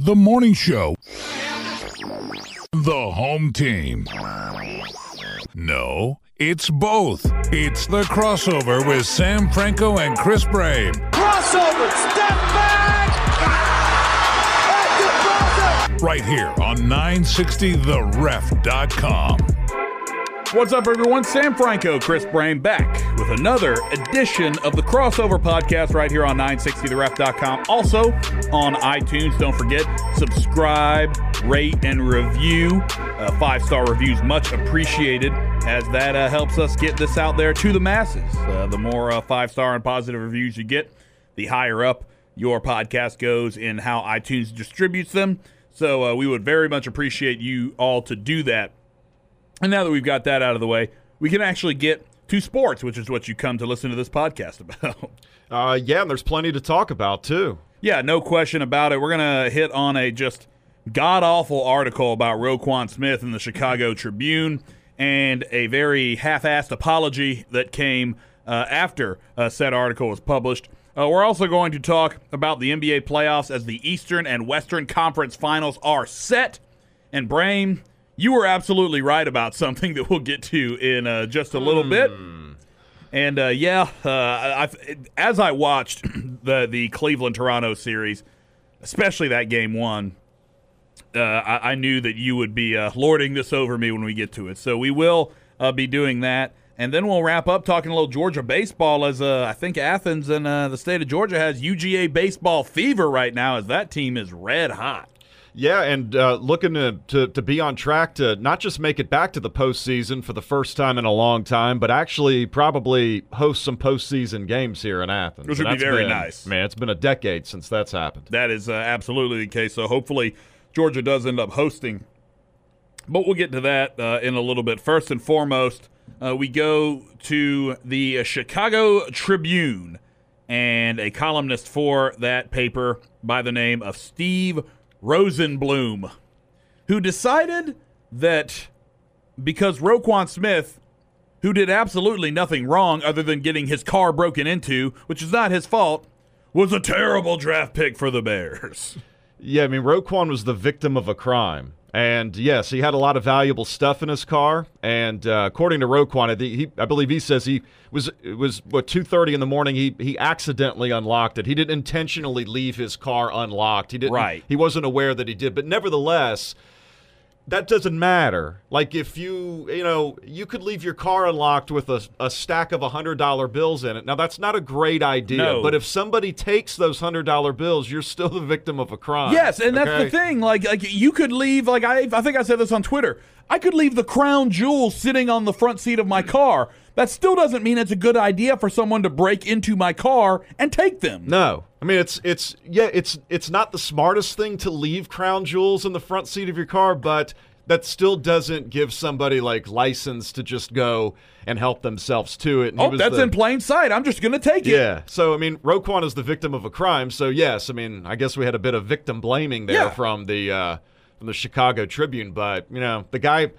The morning show. The home team. No, it's both. It's the crossover with Sam Franco and Chris Brame. Crossover, step back! Right here on 960theref.com. What's up, everyone? Sam Franco, Chris Brame back with another edition of the Crossover Podcast right here on 960theref.com. Also on iTunes. Don't forget, subscribe, rate, and review. Uh, Five star reviews, much appreciated, as that uh, helps us get this out there to the masses. Uh, the more uh, five star and positive reviews you get, the higher up your podcast goes in how iTunes distributes them. So uh, we would very much appreciate you all to do that. And now that we've got that out of the way, we can actually get to sports, which is what you come to listen to this podcast about. Uh, yeah, and there's plenty to talk about too. yeah, no question about it. We're going to hit on a just god awful article about Roquan Smith in the Chicago Tribune and a very half assed apology that came uh, after uh, said article was published. Uh, we're also going to talk about the NBA playoffs as the Eastern and Western Conference finals are set. And Brame, you were absolutely right about something that we'll get to in uh, just a little bit. And uh, yeah, uh, I've, as I watched the the Cleveland Toronto series, especially that game one, uh, I, I knew that you would be uh, lording this over me when we get to it. So we will uh, be doing that, and then we'll wrap up talking a little Georgia baseball. As uh, I think Athens and uh, the state of Georgia has UGA baseball fever right now, as that team is red hot. Yeah, and uh, looking to, to to be on track to not just make it back to the postseason for the first time in a long time, but actually probably host some postseason games here in Athens. Which would be very been- nice. Man, it's been a decade since that's happened. That is uh, absolutely the case. So hopefully Georgia does end up hosting. But we'll get to that uh, in a little bit. First and foremost, uh, we go to the uh, Chicago Tribune and a columnist for that paper by the name of Steve Rosenbloom, who decided that because Roquan Smith who did absolutely nothing wrong other than getting his car broken into, which is not his fault, was a terrible draft pick for the Bears. Yeah, I mean, Roquan was the victim of a crime. And yes, he had a lot of valuable stuff in his car. And uh, according to Roquan, I, he, I believe he says he was it was what two thirty in the morning. He he accidentally unlocked it. He didn't intentionally leave his car unlocked. He didn't. Right. He wasn't aware that he did. But nevertheless, that doesn't matter. Like if you, you know, you could leave your car unlocked with a, a stack of $100 bills in it. Now, that's not a great idea. No. But if somebody takes those $100 bills, you're still the victim of a crime. Yes, and that's the thing. Like, like you could leave. Like I, I think I said this on Twitter. I could leave the crown jewel sitting on the front seat of my hmm. car. That still doesn't mean it's a good idea for someone to break into my car and take them. No. I mean it's it's yeah, it's it's not the smartest thing to leave crown jewels in the front seat of your car, but that still doesn't give somebody like license to just go and help themselves to it. And he Oh, that's the- in plain sight. I'm just going to take it. Yeah. So I mean, Roquan is the victim of a crime. So yes, I mean, I guess we had a bit of victim blaming there Yeah. from the uh, from the Chicago Tribune, but you know, the guy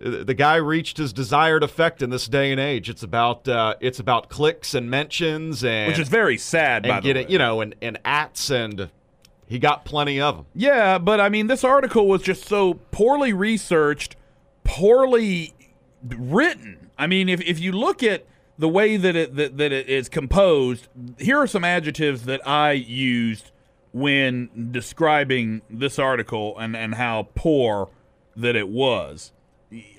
the guy reached his desired effect in this day and age. It's about uh, it's about clicks and mentions and Which is very sad, by and the getting way. you know and and ats and he got plenty of them. Yeah, but I mean, this article was just so poorly researched, poorly written. I mean, if, if you look at the way that it that, that it is composed, here are some adjectives that I used when describing this article and, and how poor that it was.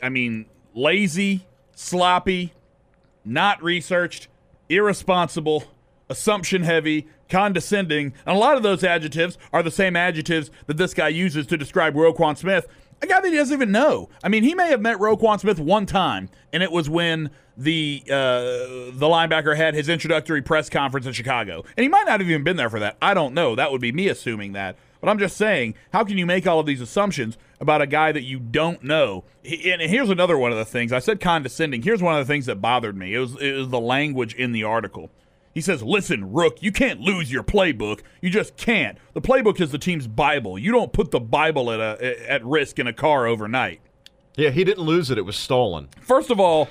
I mean, lazy, sloppy, not researched, irresponsible, assumption heavy, condescending, and a lot of those adjectives are the same adjectives that this guy uses to describe Roquan Smith, a guy that he doesn't even know. I mean, he may have met Roquan Smith one time, and it was when the uh, the linebacker had his introductory press conference in Chicago, and he might not have even been there for that. I don't know. That would be me assuming that. But I'm just saying, how can you make all of these assumptions about a guy that you don't know? He- And here's another one of the things I said condescending. Here's one of the things that bothered me. It was, it was the language in the article. He says, Listen, Rook, you can't lose your playbook. You just can't. The playbook is the team's Bible. You don't put the Bible at, a, at risk in a car overnight. Yeah, he didn't lose it; it was stolen. First of all,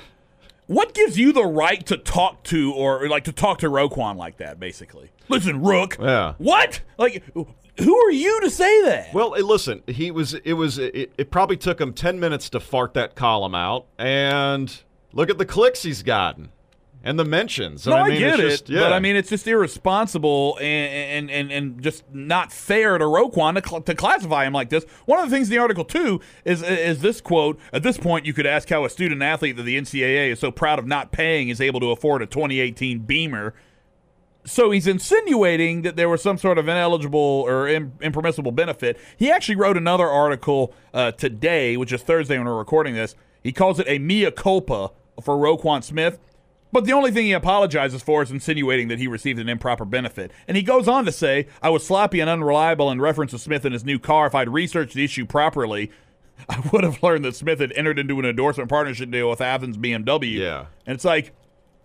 what gives you the right to talk to or like to talk to Roquan like that? Basically, listen, Rook. Yeah. What? Like, who are you to say that? Well, listen, he was. It was. It, it probably took him ten minutes to fart that column out, and look at the clicks he's gotten and the mentions. No, I, mean, get it, just- yeah. but I mean, it's just irresponsible and and, and, and just not fair to Roquan to, cl- to classify him like this. One of the things in the article too is is this quote. At this point, you could ask how a student athlete that the NCAA is so proud of not paying is able to afford a 2018 Beamer. So he's insinuating that there was some sort of ineligible or im- impermissible benefit. He actually wrote another article uh, today, which is Thursday when we're recording this. He calls it a mea culpa for Roquan Smith. But the only thing he apologizes for is insinuating that he received an improper benefit. And he goes on to say, I was sloppy and unreliable in reference to Smith and his new car. If I'd researched the issue properly, I would have learned that Smith had entered into an endorsement partnership deal with Athens BMW. Yeah. And it's like,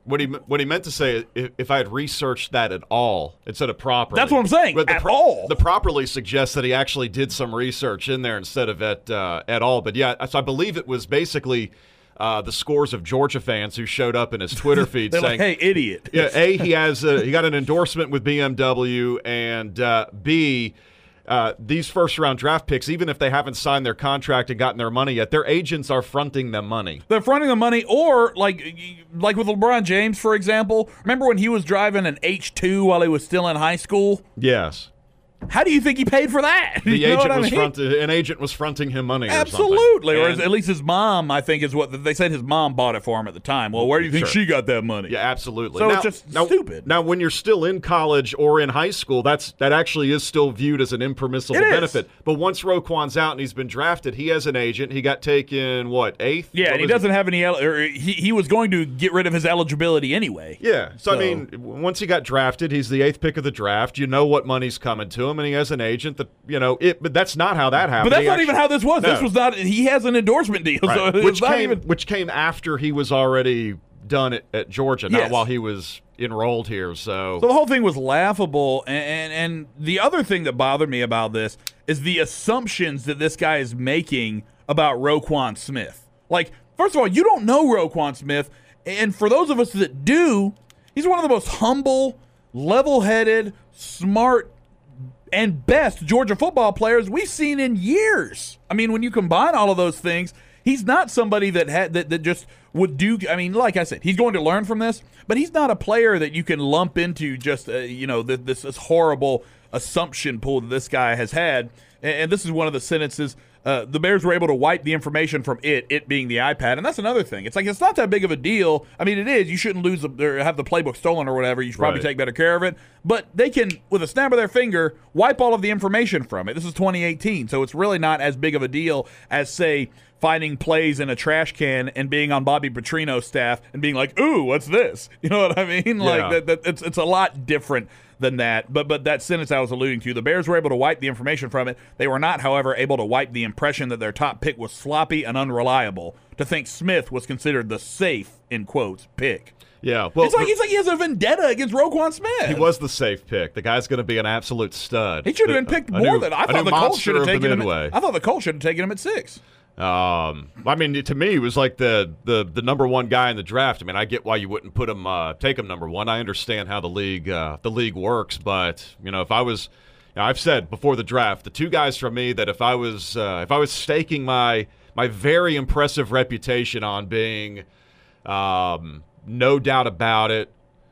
What he what he meant to say, if, if I had researched that at all instead of properly. That's what I'm saying, But the at all. The properly suggests that he actually did some research in there instead of at uh, at all. But yeah, so I believe it was basically uh, the scores of Georgia fans who showed up in his Twitter feed saying, like, hey, idiot. yeah, a he has a, he got an endorsement with BMW, and uh, b uh, these first round draft picks, even if they haven't signed their contract and gotten their money yet, their agents are fronting them money. They're fronting the money, or like like with LeBron James, for example. Remember when he was driving an H two while he was still in high school? Yes, How do you think he paid for that? the You know agent was mean? an agent was fronting him money. or something. Absolutely, or And- at least his mom. I think is what they said. His mom bought it for him at the time. Well, where do you think Sure. she got that money? Yeah, absolutely. So now, it's just now- stupid. Now, when you're still in college or in high school, that's that actually is still viewed as an impermissible It is. benefit. But once Roquan's out and he's been drafted, he has an agent. He got taken what eighth? Yeah, What and he doesn't have any. el- Or he he was going to get rid of his eligibility anyway. Yeah. So, I mean, once he got drafted, he's the eighth pick of the draft. You know what money's coming to him, he has an agent that you know it. But that's not how that happened. But that's He not even how this was. This was not. He has an endorsement deal, Right. so which came even. which came after he was already done at, at Georgia, not Yes. while he was enrolled here. So, So the whole thing was laughable, and, and and the other thing that bothered me about this is the assumptions that this guy is making about Roquan Smith. Like, first of all, you don't know Roquan Smith, and for those of us that do, he's one of the most humble, level-headed, smart, and best Georgia football players we've seen in years. I mean, when you combine all of those things, he's not somebody that had that, that just would do. I mean, like I said, he's going to learn from this, but he's not a player that you can lump into just uh, you know this this horrible assumption pool that this guy has had. And, and this is one of the sentences. Uh, the Bears were able to wipe the information from it, it being the iPad, and that's another thing. It's like it's not that big of a deal. I mean, it is. You shouldn't lose the, or have the playbook stolen or whatever. You should probably Right. take better care of it. But they can, with a snap of their finger, wipe all of the information from it. This is 2018, so it's really not as big of a deal as, say, finding plays in a trash can and being on Bobby Petrino's staff and being like, "Ooh, what's this?" You know what I mean? Yeah. Like that, that, it's it's a lot different than that. But but that sentence I was alluding to, the Bears were able to wipe the information from it. They were not, however, able to wipe the impression that their top pick was sloppy and unreliable. To think Smith was considered the safe in quotes pick. yeah. Well, It's like it's like he has a vendetta against Roquan Smith. he was the safe pick. The guy's going to be an absolute stud. He should have been picked more new- than I thought. The Colts should have taken him. At, I thought the Colts should have taken him at six. Um, I mean, to me, he was like the, the the number one guy in the draft. I mean, I get why you wouldn't put him, uh, take him number one. I understand how the league uh, the league works, but you know, if I was, you know, I've said before the draft, the two guys from me that if I was uh, if I was staking my my very impressive reputation on being, um, no doubt about it,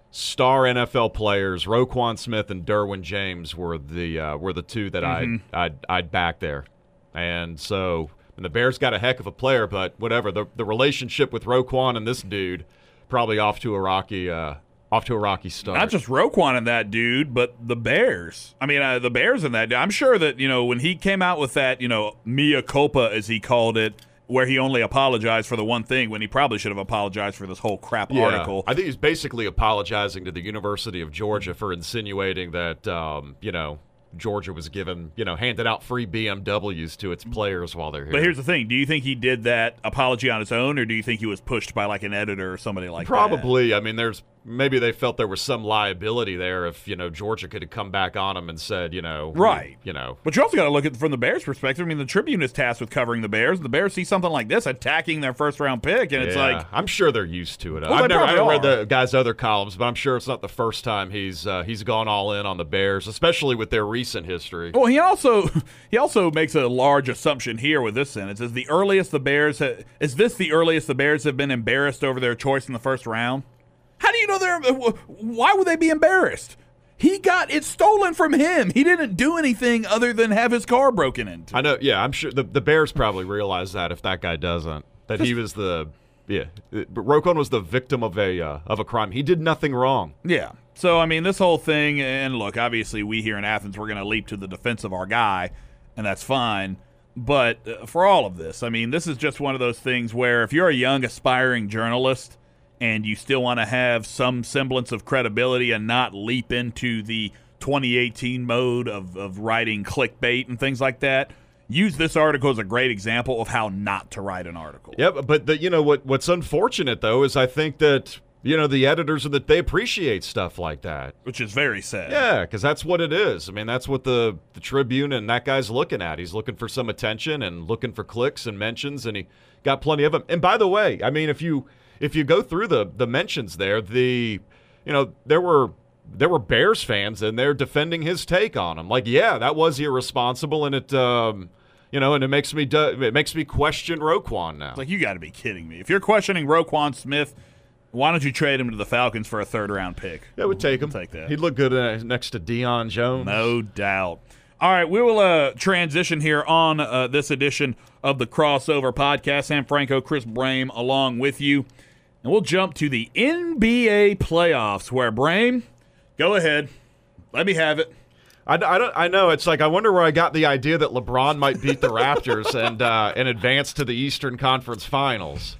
star NFL players, Roquan Smith and Derwin James were the uh, were the two that I'd, I'd I'd back there, and so and the Bears got a heck of a player, but whatever the the relationship with Roquan and this dude probably off to a rocky uh, off to a rocky start. Not just Roquan and that dude, but the Bears. I mean, uh, the Bears and that. dude. I'm sure that you know when he came out with that, you know, mea culpa as he called it, where he only apologized for the one thing when he probably should have apologized for this whole crap Yeah. article. I think he's basically apologizing to the University of Georgia for insinuating that um, you know Georgia was given you know handed out free BMWs to its players while they're here. But here's the thing: Do you think he did that apology on his own, or do you think he was pushed by like an editor or somebody like that? Probably. I mean, there's maybe they felt there was some liability there if you know Georgia could have come back on them and said, you know, Right. you know, But you also got to look at it from the Bears' perspective. I mean, the Tribune is tasked with covering the Bears. The Bears see something like this attacking their first round pick, and it's like, I'm sure they're used to it. Well, I've never I read the guy's other columns, but I'm sure it's not the first time he's uh, he's gone all in on the Bears, especially with their recent history. Well, he also he also makes a large assumption here with this sentence: is the earliest the Bears ha- is this the earliest the Bears have been embarrassed over their choice in the first round? How do you know they're? Why would they be embarrassed? He got it stolen from him. He didn't do anything other than have his car broken into. I know. Yeah, I'm sure the, the Bears probably realize that if that guy doesn't, that he was the yeah. But Roquan was the victim of a uh, of a crime. He did nothing wrong. Yeah. So I mean, this whole thing, and look, obviously, we here in Athens, we're going to leap to the defense of our guy, and that's fine. But uh, for all of this, I mean, this is just one of those things where if you're a young aspiring journalist and you still want to have some semblance of credibility and not leap into the 2018 mode of, of writing clickbait and things like that, use this article as a great example of how not to write an article. Yep, but- the, you know what? What's unfortunate though is I think that you know the editors that they appreciate stuff like that. Which is very sad. Yeah, because that's what it is. I mean, that's what the the Tribune and that guy's looking at. He's looking for some attention and looking for clicks and mentions, and he got plenty of them. And by the way, I mean, if you if you go through the the mentions there, the you know there were there were Bears fans and they're defending his take on him. Like, yeah, that was irresponsible, and it um you know, and it makes me do, it makes me question Roquan now. Like, you got to be kidding me. If you're questioning Roquan Smith, why don't you trade him to the Falcons for a third round pick? that would take him. take that. He'd look good uh, next to Dion Jones. No doubt. All right, we will uh, transition here on uh, this edition of the Crossover Podcast. Sam Franco, Chris Brame, along with you. And we'll jump to the NBA playoffs where, Brame, go ahead. Let me have it. I, I don't. I know. It's like I wonder where I got the idea that LeBron might beat the Raptors and uh, and advance to the Eastern Conference Finals.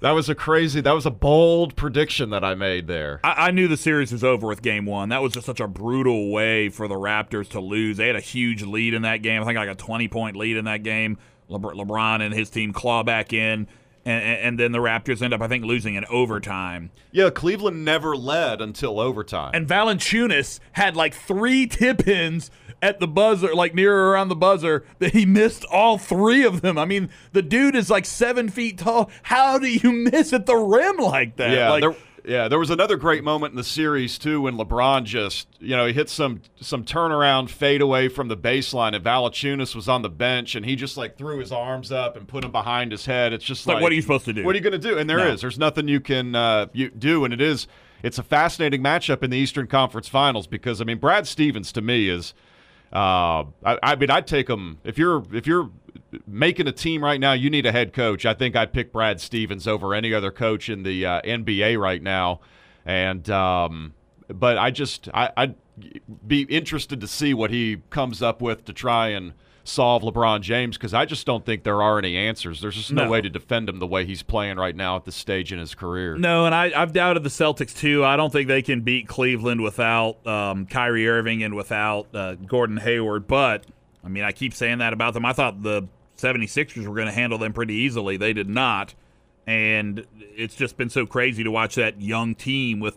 That was a crazy. That was a bold prediction that I made there. I, I knew the series was over with game one. That was just such a brutal way for the Raptors to lose. They had a huge lead in that game. I think like a 20 point lead in that game. Lebr- LeBron and his team claw back in. And, and then the Raptors end up, I think, losing in overtime. Yeah, Cleveland never led until overtime. And Valanciunas had like three tip ins at the buzzer, like near or around the buzzer, that he missed all three of them. I mean, the dude is like seven feet tall. How do you miss at the rim like that? yeah, like, yeah. There was another great moment in the series too when LeBron just, you know, he hit some some turnaround fadeaway from the baseline, and Valanciunas was on the bench, and he just like threw his arms up and put them behind his head. It's just like, like, what are you supposed to do? What are you going to do? And there is. No. There's nothing you can uh, you do, and it is. It's a fascinating matchup in the Eastern Conference Finals because I mean Brad Stevens to me is. Uh, I, I mean, I'd take him if you're if you're making a team right now. You need a head coach. I think I'd pick Brad Stevens over any other coach in the uh, NBA right now. And um, but I just I, I'd be interested to see what he comes up with to try and solve LeBron James because I just don't think there are any answers. There's just no, No. way to defend him the way he's playing right now at this stage in his career. No, and I, I've doubted the Celtics too. I don't think they can beat Cleveland without um, Kyrie Irving and without uh, Gordon Hayward. But, I mean, I keep saying that about them. I thought the 76ers were going to handle them pretty easily. They did not. And it's just been so crazy to watch that young team with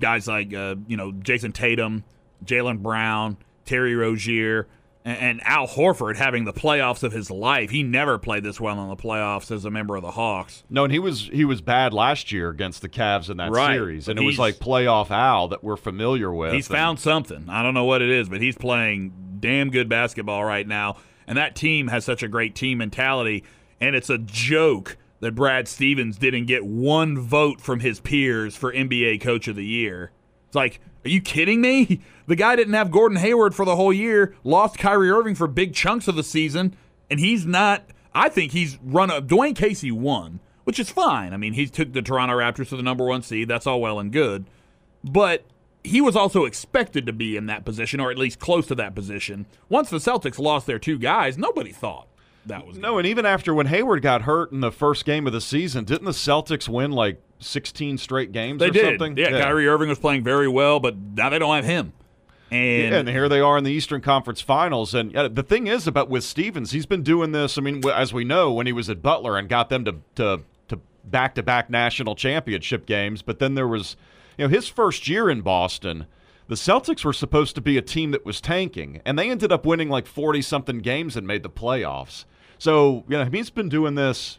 guys like, uh, you know, Jayson Tatum, Jaylen Brown, Terry Rozier, and, Al Horford having the playoffs of his life. He never played this well in the playoffs as a member of the Hawks. No, and he was he was bad last year against the Cavs in that Right, series, and it was like playoff Al that we're familiar with. He's and- found something. I don't know what it is, but he's playing damn good basketball right now. And that team has such a great team mentality. And it's a joke that Brad Stevens didn't get one vote from his peers for NBA Coach of the Year. It's like, are you kidding me? The guy didn't have Gordon Hayward for the whole year, lost Kyrie Irving for big chunks of the season, and he's not. I think he's run up. Dwane Casey won, which is fine. I mean, he took the Toronto Raptors to the number one seed. That's all well and good but he was also expected to be in that position, or at least close to that position. Once the Celtics lost their two guys, nobody thought that was No, and even after when Hayward got hurt in the first game of the season, didn't the Celtics win like 16 straight games They or did. something? Yeah, Kyrie Irving was playing very well, but now they don't have him. And, Yeah, and here they are in the Eastern Conference Finals. And the thing is about with Stevens, he's been doing this. I mean, as we know, when he was at Butler and got them to to to back to back national championship games, but then there was. you know, his first year in Boston, the Celtics were supposed to be a team that was tanking, and they ended up winning like 40 something games and made the playoffs. So, you know, he's been doing this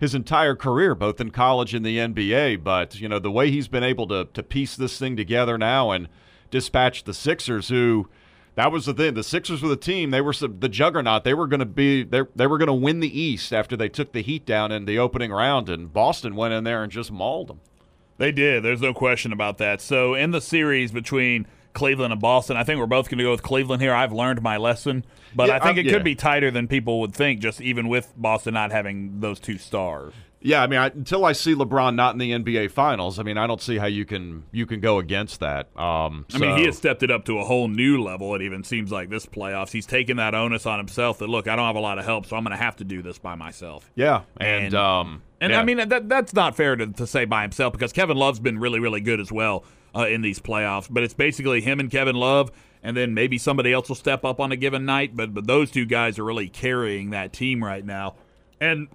his entire career, both in college and the NBA. But, you know, the way he's been able to, to piece this thing together now and dispatch the Sixers, who that was the thing. The Sixers were the team. They were the juggernaut. They were going to be they they were going to win the East after they took the Heat down in the opening round, and Boston went in there and just mauled them. They did. There's no question about that. So in the series between Cleveland and Boston, I think we're both going to go with Cleveland here. I've learned my lesson, but Yeah, I think I'm- it yeah. could be tighter than people would think, just even with Boston not having those two stars. Yeah, I mean, I, until I see LeBron not in the NBA Finals, I mean, I don't see how you can you can go against that. Um, I mean, he has stepped it up to a whole new level. It even seems like this playoffs, he's taken that onus on himself. That look, I don't have a lot of help, so I'm going to have to do this by myself. yeah, and, And- um, And yeah. I mean, that that's not fair to, to say by himself because Kevin Love's been really, really good as well uh, in these playoffs. But it's basically him and Kevin Love, and then maybe somebody else will step up on a given night. But but those two guys are really carrying that team right now. And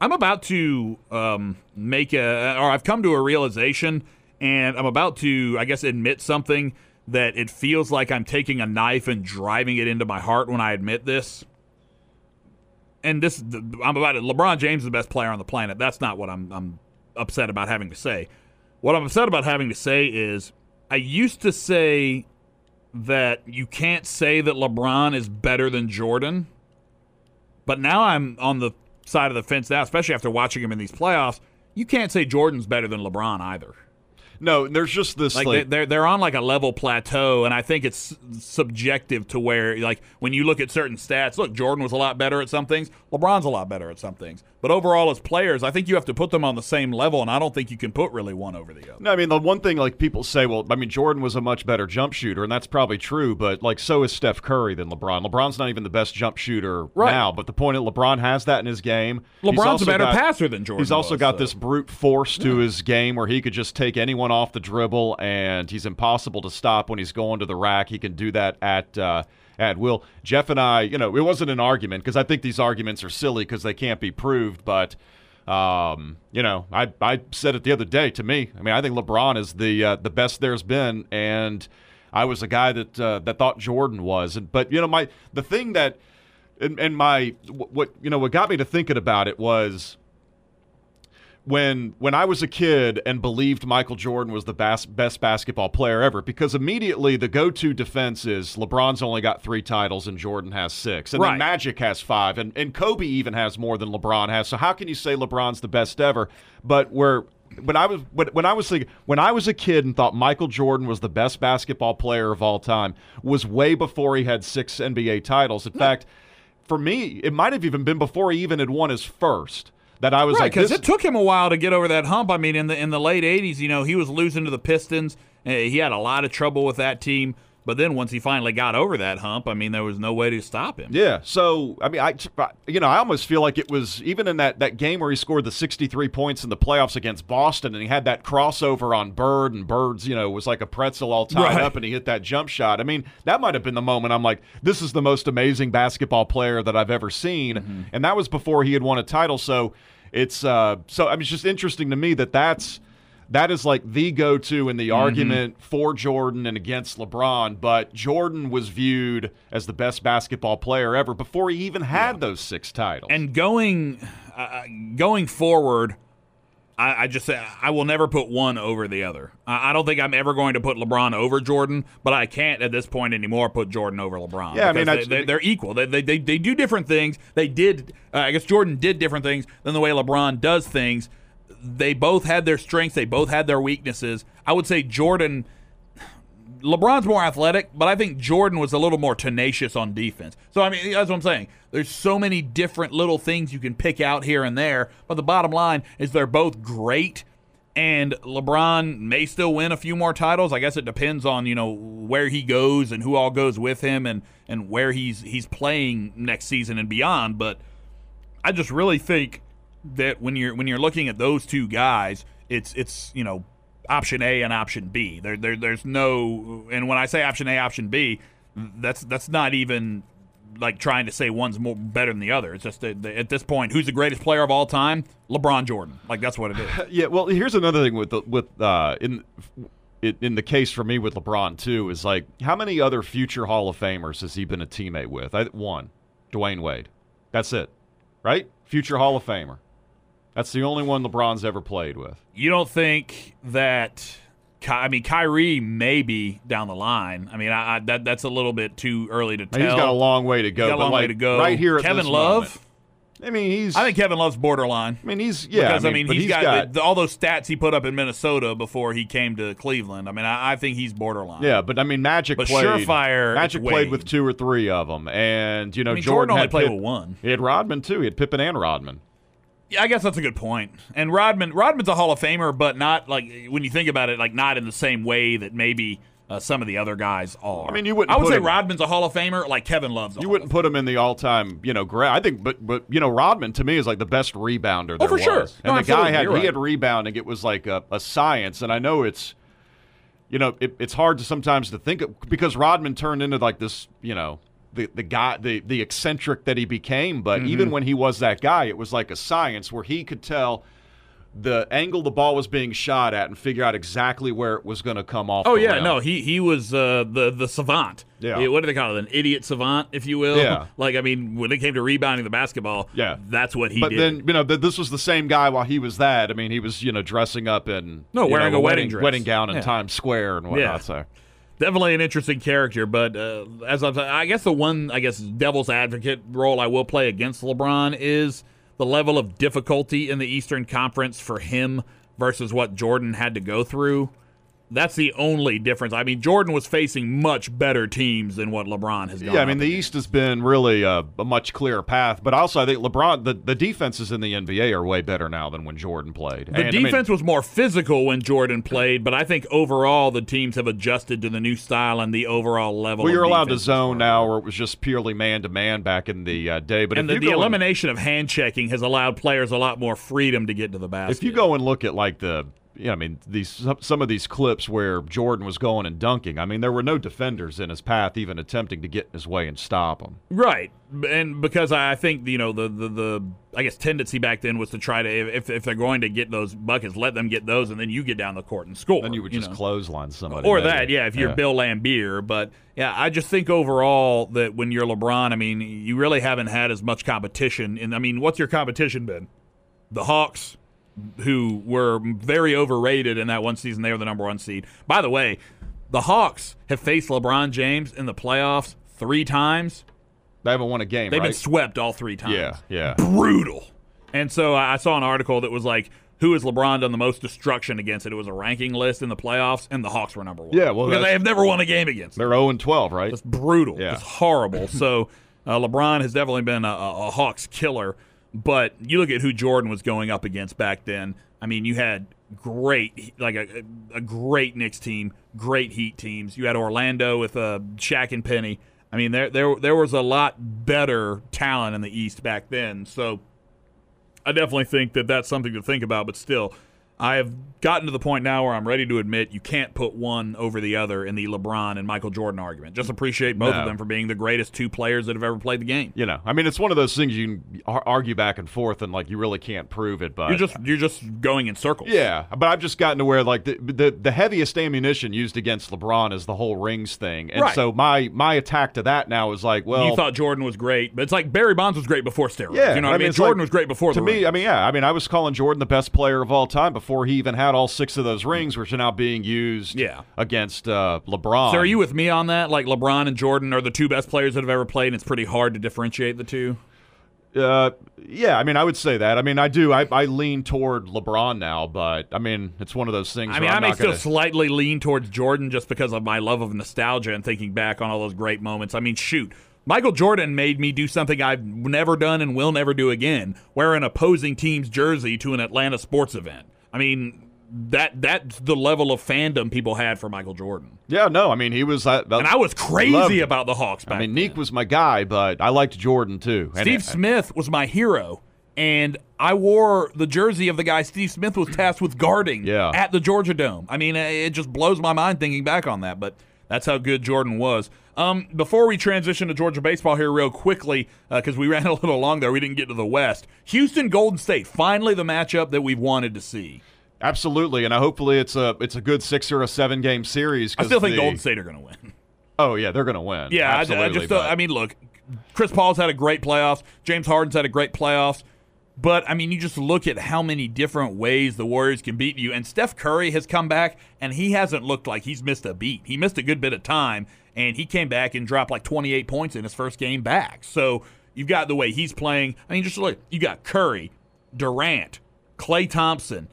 I'm about to um, make a, or I've come to a realization, and I'm about to, I guess, admit something that it feels like I'm taking a knife and driving it into my heart when I admit this and this I'm about it. LeBron James is the best player on the planet. That's not what I'm I'm upset about having to say. What I'm upset about having to say is I used to say that you can't say that LeBron is better than Jordan. But now I'm on the side of the fence now, especially after watching him in these playoffs. You can't say Jordan's better than LeBron either. No, there's just this Like, like, they- they're they're on like a level plateau, and I think it's subjective to where like when you look at certain stats. Look, Jordan was a lot better at some things. LeBron's a lot better at some things. But overall, as players, I think you have to put them on the same level, and I don't think you can put really one over the other. No, I mean the one thing like people say, well, I mean Jordan was a much better jump shooter, and that's probably true. But like so is Steph Curry than LeBron. LeBron's not even the best jump shooter Right. now. But the point is, LeBron has that in his game. He's LeBron's a better got- passer than Jordan. He's also was, got so. this brute force to his game where he could just take anyone off the dribble, and he's impossible to stop when he's going to the rack. He can do that at. Uh, at will Jeff and I, you know, it wasn't an argument because I think these arguments are silly because they can't be proved. But um, you know, I I said it the other day. To me, I mean, I think LeBron is the uh, the best there's been, and I was a guy that uh, that thought Jordan was. But you know, my the thing that and, and my what you know what got me to thinking about it was when when I was a kid and believed Michael Jordan was the bas- best basketball player ever because immediately the go-to defense is LeBron's only got 3 titles and Jordan has 6 and Right. then Magic has 5 and and Kobe even has more than LeBron has. So how can you say LeBron's the best ever? But where when I was when, when I was thinking, when I was a kid and thought Michael Jordan was the best basketball player of all time was way before he had 6 NBA titles. In hmm. fact for me it might have even been before he even had won his first that I was Right, like because it took him a while to get over that hump. I mean, in the in the late '80s, you know, he was losing to the Pistons. Uh, he had a lot of trouble with that team. But then once he finally got over that hump, I mean, there was no way to stop him. Yeah. So I mean, I you know I almost feel like it was even in that that game where he scored the 63 points in the playoffs against Boston, and he had that crossover on Bird, and Bird's you know was like a pretzel all tied Right. up, and he hit that jump shot. I mean, that might have been the moment I'm like, this is the most amazing basketball player that I've ever seen, and that was before he had won a title. So it's uh so I mean, it's just interesting to me that that's. That is like the go to in the argument for Jordan and against LeBron, but Jordan was viewed as the best basketball player ever before he even had those six titles. And going uh, going forward, I, I just say I will never put one over the other. I, I don't think I'm ever going to put LeBron over Jordan, but I can't at this point anymore put Jordan over LeBron. Yeah, I mean, they, they're equal. They, they, they, they do different things. They did. Uh, I guess Jordan did different things than the way LeBron does things. They both had their strengths. They both had their weaknesses. I would say Jordan. LeBron's more athletic, but I think Jordan was a little more tenacious on defense. So I mean, that's what I'm saying. There's so many different little things you can pick out here and there, but the bottom line is they're both great. And LeBron may still win a few more titles. I guess it depends on you know where he goes and who all goes with him and and where he's he's playing next season and beyond. But I just really think that when you're when you're looking at those two guys, it's it's you know option A and option B. There, there there's no and when I say option A, option B, that's that's not even like trying to say one's more better than the other. It's just that that at this point, who's the greatest player of all time? LeBron Jordan. Like that's what it is. yeah, well, here's another thing with the, with uh, in in the case for me with LeBron too is like how many other future Hall of Famers has he been a teammate with? I, one, Dwyane Wade. That's it, right? Future Hall of Famer. That's the only one LeBron's ever played with. You don't think that? I mean, Kyrie maybe down the line. I mean, I, I, that that's a little bit too early to tell. He's got a long way to go. He's got a long like, way to go. Right here, at Kevin Love. moment- I mean, he's. I think Kevin Love's borderline. I mean, he's. Yeah. because I mean, but he's he's got, the, all those stats he put up in Minnesota before he came to Cleveland. I mean, I, I think he's borderline. Yeah, but I mean, Magic But played. surefire, Magic played with two or three of them, and you know I mean, Jordan, Jordan only had played Pip- with one. He had Rodman too. He had Pippen and Rodman. Yeah, I guess that's a good point. And Rodman, Rodman's a Hall of Famer, but not like when you think about it, like not in the same way that maybe uh, some of the other guys are. I mean, you wouldn't I would put say him- Rodman's a Hall of Famer, like Kevin Love's. You Hall wouldn't put him in the all-time, you know, great. I think, but but you know, Rodman to me is like the best rebounder. Oh, for sure. was. No, And the guy had You're he right. had rebounding. It was like a, a science, and I know it's, you know, it, it's hard to sometimes to think of because Rodman turned into like this, you know. The, the guy the, the eccentric that he became but Mm-hmm. even when he was that guy it was like a science where he could tell the angle the ball was being shot at and figure out exactly where it was going to come off Oh yeah, rim. no, he he was uh, the the savant. Yeah. what do they call it? An idiot savant, if you will. Yeah. Like I mean, when it came to rebounding the basketball, Yeah. that's what he but did. then you know th- this was the same guy while he was that. I mean, he was you know dressing up in No, wearing know, a wedding dress. wedding gown in Yeah. Times Square and whatnot. Yeah. So definitely an interesting character. But uh, as I'm, I guess the one, I guess, devil's advocate role I will play against LeBron is the level of difficulty in the Eastern Conference for him versus what Jordan had to go through. That's the only difference. I mean, Jordan was facing much better teams than what LeBron has gone. yeah, I mean the East has been really a, a much clearer path. But also, I think LeBron the, the defenses in the NBA are way better now than when Jordan played. The And, I mean, defense was more physical when Jordan played, but I think overall the teams have adjusted to the new style and the overall level. well, you're allowed to zone now, where it was just purely man to man back in the uh, day. But And if the, the go and- elimination of hand checking has allowed players a lot more freedom to get to the basket. If you go and look at like the, yeah, I mean these some- of these clips where Jordan was going and dunking. I mean there were no defenders in his path even attempting to get in his way and stop him. right, and because I think you know the, the the I guess tendency back then was to try to if if they're going to get those buckets, let them get those, and then you get down the court and score. Then you would just know. clothesline somebody. or maybe. that, yeah. If you're Bill Laimbeer, but yeah, I just think overall that when you're LeBron, I mean, you really haven't had as much competition. And I mean, what's your competition been? The Hawks, who were very overrated in that one season. They were the number one seed. By the way, the Hawks have faced LeBron James in the playoffs three times. They haven't won a game, They've right? been swept all three times yeah, yeah. brutal. And so I saw an article that was like, who has LeBron done the most destruction against? It, it was a ranking list in the playoffs, and the Hawks were number one. Yeah, well, because they have never won a game against. them. They're 0 and 12, right? It's brutal. Yeah. It's horrible. so uh, LeBron has definitely been a, a Hawks killer. But you look at who Jordan was going up against back then. I mean, you had great, like a, a great Knicks team, great Heat teams. You had Orlando with uh, Shaq and Penny. I mean, there there there was a lot better talent in the East back then. So I definitely think that that's something to think about. But still, I have gotten to the point now where I'm ready to admit you can't put one over the other in the LeBron and Michael Jordan argument. Just appreciate both No. of them for being the greatest two players that have ever played the game. you know, I mean, it's one of those things you can argue back and forth, and like you really can't prove it. But You're just you're just going in circles. Yeah, but I've just gotten to where like the the, the heaviest ammunition used against LeBron is the whole rings thing, and Right. so my my attack to that now is like, well, you thought Jordan was great, but it's like Barry Bonds was great before steroids. yeah, you know what I mean? it's Jordan like- was great before To me, ring. I mean, yeah, I mean, I was calling Jordan the best player of all time before he even had all six of those rings, which are now being used Yeah. against uh, LeBron. So are you with me on that? Like LeBron and Jordan are the two best players that have ever played, and it's pretty hard to differentiate the two. Uh, yeah, I mean, I would say that. I mean, I do. I, I lean toward LeBron now, but I mean, it's one of those things. I mean, where I may still gonna, slightly lean towards Jordan just because of my love of nostalgia and thinking back on all those great moments. I mean, shoot. Michael Jordan made me do something I've never done and will never do again, wear an opposing team's jersey to an Atlanta sports event. I mean, that that's the level of fandom people had for Michael Jordan. Yeah, no, I mean, he was. Uh, And I was crazy about the Hawks back I mean, then. Nique was my guy, but I liked Jordan too. Steve it- Smith was my hero, and I wore the jersey of the guy Steve Smith was tasked with guarding Yeah. at the Georgia Dome. I mean, it just blows my mind thinking back on that, but that's how good Jordan was. Um, before we transition to Georgia baseball here, real quickly, because we ran a little long there, we didn't get to the West. Houston Golden State, finally the matchup that we've wanted to see. Absolutely, and I hopefully it's a it's a good six or a seven game series. I still think the- Golden State are going to win. Oh yeah, they're going to win. Yeah, I, I just but- I mean, look, Chris Paul's had a great playoffs. James Harden's had a great playoffs. But I mean, you just look at how many different ways the Warriors can beat you. And Steph Curry has come back, and he hasn't looked like he's missed a beat. He missed a good bit of time, and he came back and dropped like 28 points in his first game back. So you've got the way he's playing. I mean, just look, you got Curry, Durant, Klay Thompson,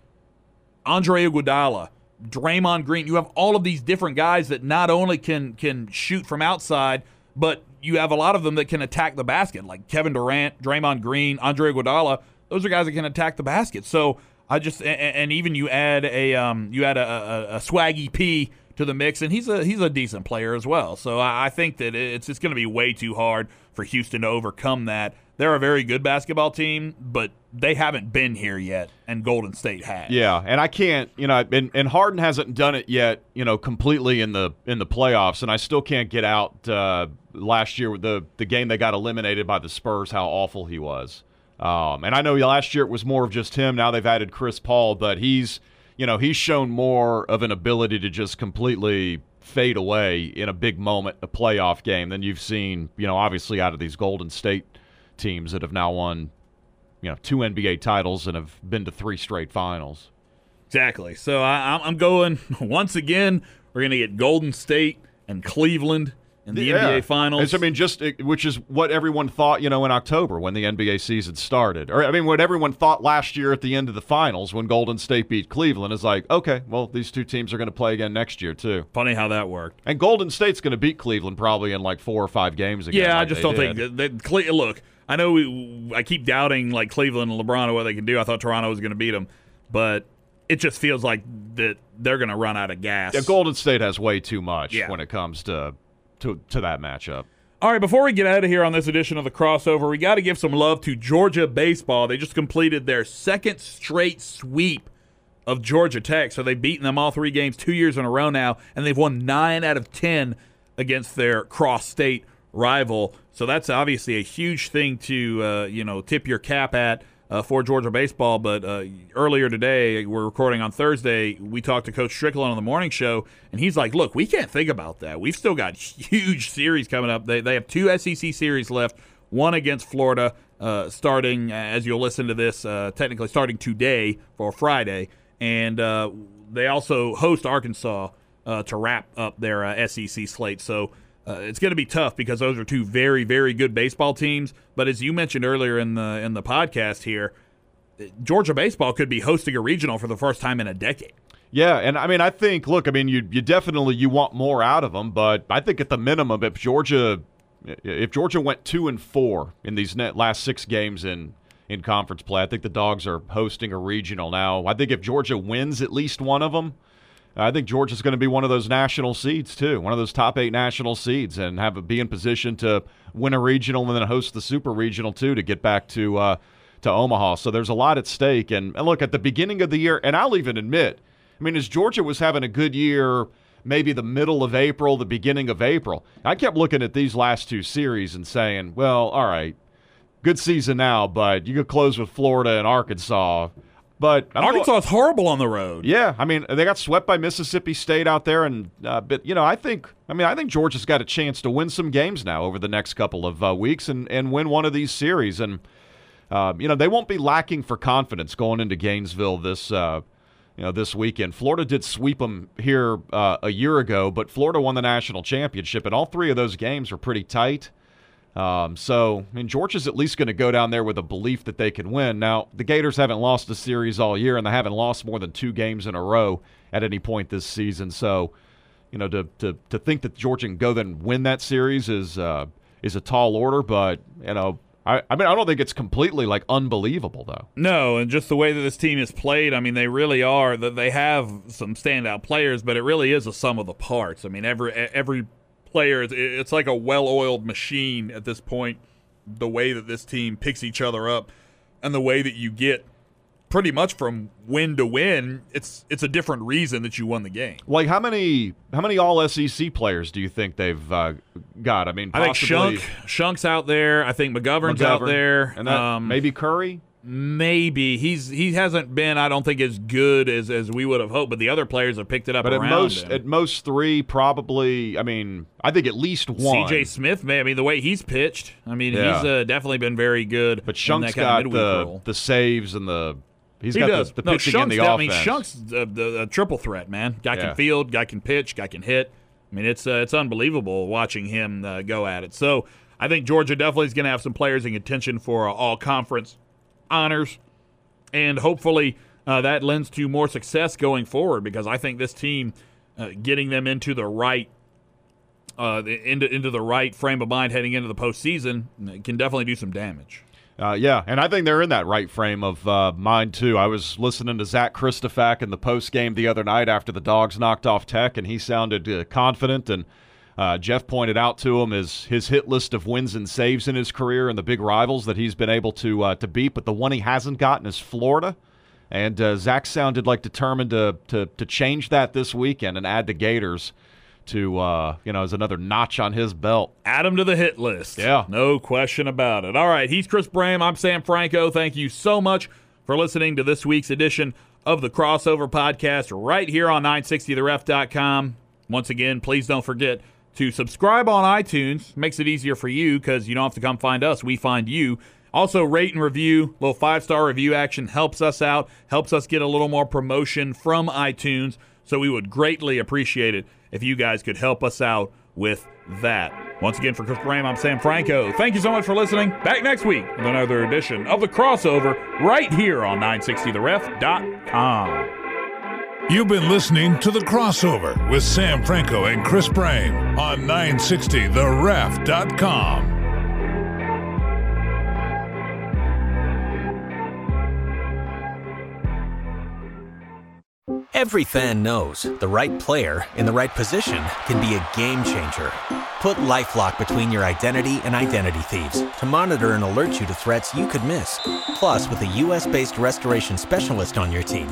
Andre Iguodala, Draymond Green. You have all of these different guys that not only can can shoot from outside, but you have a lot of them that can attack the basket, like Kevin Durant, Draymond Green, Andre Iguodala. Those are guys that can attack the basket. So I just and, even you add a um, you add a, a, a Swaggy P to the mix, and he's a he's a decent player as well. So I, I think that it's it's going to be way too hard for Houston to overcome that. They're a very good basketball team, but they haven't been here yet, and Golden State has. Yeah, and I can't, you know, and, and Harden hasn't done it yet, you know, completely in the in the playoffs, and I still can't get out uh, last year with the the game they got eliminated by the Spurs, how awful he was. Um, and I know last year it was more of just him. Now they've added Chris Paul, but he's, you know, he's shown more of an ability to just completely fade away in a big moment, a playoff game, than you've seen, you know, obviously out of these Golden State teams that have now won, you know, two NBA titles and have been to three straight finals. Exactly. So I, I'm- I'm going once again. We're going to get Golden State and Cleveland in the Yeah. NBA Finals. It's, I mean, just it- which is what everyone thought, you know, in October when the NBA season started, or I mean, what everyone thought last year at the end of the finals when Golden State beat Cleveland is like, okay, well, these two teams are going to play again next year too, Funny how that worked. and Golden State's going to beat Cleveland probably in like four or five games again. Yeah, I just don't did. think that, that look. I know we, I keep doubting like Cleveland and LeBron what they can do. I thought Toronto was going to beat them, but it just feels like that they're going to run out of gas. Yeah, Golden State has way too much Yeah. when it comes to to to that matchup. All right, before we get out of here on this edition of the crossover, we got to give some love to Georgia baseball. They just completed their second straight sweep of Georgia Tech, so they've beaten them all three games two years in a row now, and they've won nine out of ten against their cross-state rival. So that's obviously a huge thing to uh, you know tip your cap at. Uh, for Georgia baseball, but uh, earlier today, we're recording on Thursday. We talked to Coach Stricklin on the morning show, and he's like, "Look, we can't think about that. We've still got huge series coming up. They, they have two SEC series left. One against Florida, uh, starting as you'll listen to this, uh, technically starting today for Friday, and uh, they also host Arkansas uh, to wrap up their SEC slate. So uh, it's going to be tough because those are two very, very good baseball teams. But as you mentioned earlier in the in the podcast here, Georgia baseball could be hosting a regional for the first time in a decade. Yeah, and I mean, I think, look, I mean, you you definitely you want more out of them, but I think at the minimum, if Georgia, if Georgia went two and four in these net last six games in in conference play, I think the Dogs are hosting a regional now. I think if Georgia wins at least one of them, I think Georgia's going to be one of those national seeds too, one of those top eight national seeds, and have a, be in position to win a regional and then host the super regional too to get back to uh, to Omaha. So there's a lot at stake. And, and look, at the beginning of the year, and I'll even admit, I mean, as Georgia was having a good year, maybe the middle of April, the beginning of April, I kept looking at these last two series and saying, well, all right, good season now, but you could close with Florida and Arkansas. But I don't know- Arkansas is horrible on the road. yeah, I mean they got swept by Mississippi State out there, and uh, but you know I think I mean I think Georgia's got a chance to win some games now over the next couple of uh, weeks and and win one of these series, and uh, you know they won't be lacking for confidence going into Gainesville this. Uh, you know, this weekend, Florida did sweep them here uh, a year ago, but Florida won the national championship, and all three of those games were pretty tight. Um, so, I mean, Georgia's at least going to go down there with a belief that they can win. Now, the Gators haven't lost a series all year, and they haven't lost more than two games in a row at any point this season. So, you know, to to, to think that Georgia can go then win that series is uh, is a tall order. But you know, I, I mean, I don't think it's completely like unbelievable though. No, and just the way that this team is played, I mean, they really are. That they have some standout players, but it really is a sum of the parts. I mean, every every player, it's- it's like a well-oiled machine at this point. The way that this team picks each other up, and the way that you get pretty much from win to win, it's it's a different reason that you won the game. Like how many how many All SEC players do you think they've uh, got? I mean, I think Schunk, Schunk's out there. I think McGovern's out there. and that, um, maybe Curry. Maybe he's he hasn't been I don't think as good as as we would have hoped, but the other players have picked it up But at most, him. at most three, probably. I mean, I think at least one. CJ Smith, man, I mean the way he's pitched, I mean Yeah. he's uh, definitely been very good. But Schunk's that kind of got the role. the saves and the he's He got does. the, the no, pitching Schunk's the offense. I mean, Schunk's the, the, a triple threat, man. Guy Yeah. can field, guy can pitch, guy can hit. I mean, it's uh, it's unbelievable watching him uh, go at it. So I think Georgia definitely is going to have some players in contention for uh, all conference honors, and hopefully uh, that lends to more success going forward. Because I think this team uh, getting them into the right. Uh, into into the right frame of mind heading into the postseason uh, can definitely do some damage. Uh, yeah, and I think they're in that right frame of uh, mind too. I was listening to Zach Kristofak in the post game the other night after the Dogs knocked off Tech, and he sounded uh, confident. And uh, Jeff pointed out to him his his hit list of wins and saves in his career and the big rivals that he's been able to uh, to beat. But the one he hasn't gotten is Florida. And uh, Zach sounded like determined to, to to change that this weekend and add the Gators to uh, you know as another notch on his belt. Add him to the hit list. Yeah. No question about it. All right. He's Chris Brame. I'm Sam Franco. Thank you so much for listening to this week's edition of the Crossover Podcast right here on 960theref.com. Once again, please don't forget to subscribe on iTunes. Makes it easier for you because you don't have to come find us. We find you. Also, rate and review. little five star review action helps us out, helps us get a little more promotion from iTunes. So we would greatly appreciate it if you guys could help us out with that. Once again, for Chris Brame, I'm Sam Franco. Thank you so much for listening. Back next week with another edition of The Crossover right here on 960theref.com. You've been listening to The Crossover with Sam Franco and Chris Brame on 960theref.com. Every fan knows the right player in the right position can be a game changer. Put LifeLock between your identity and identity thieves to monitor and alert you to threats you could miss. Plus, with a US-based restoration specialist on your team,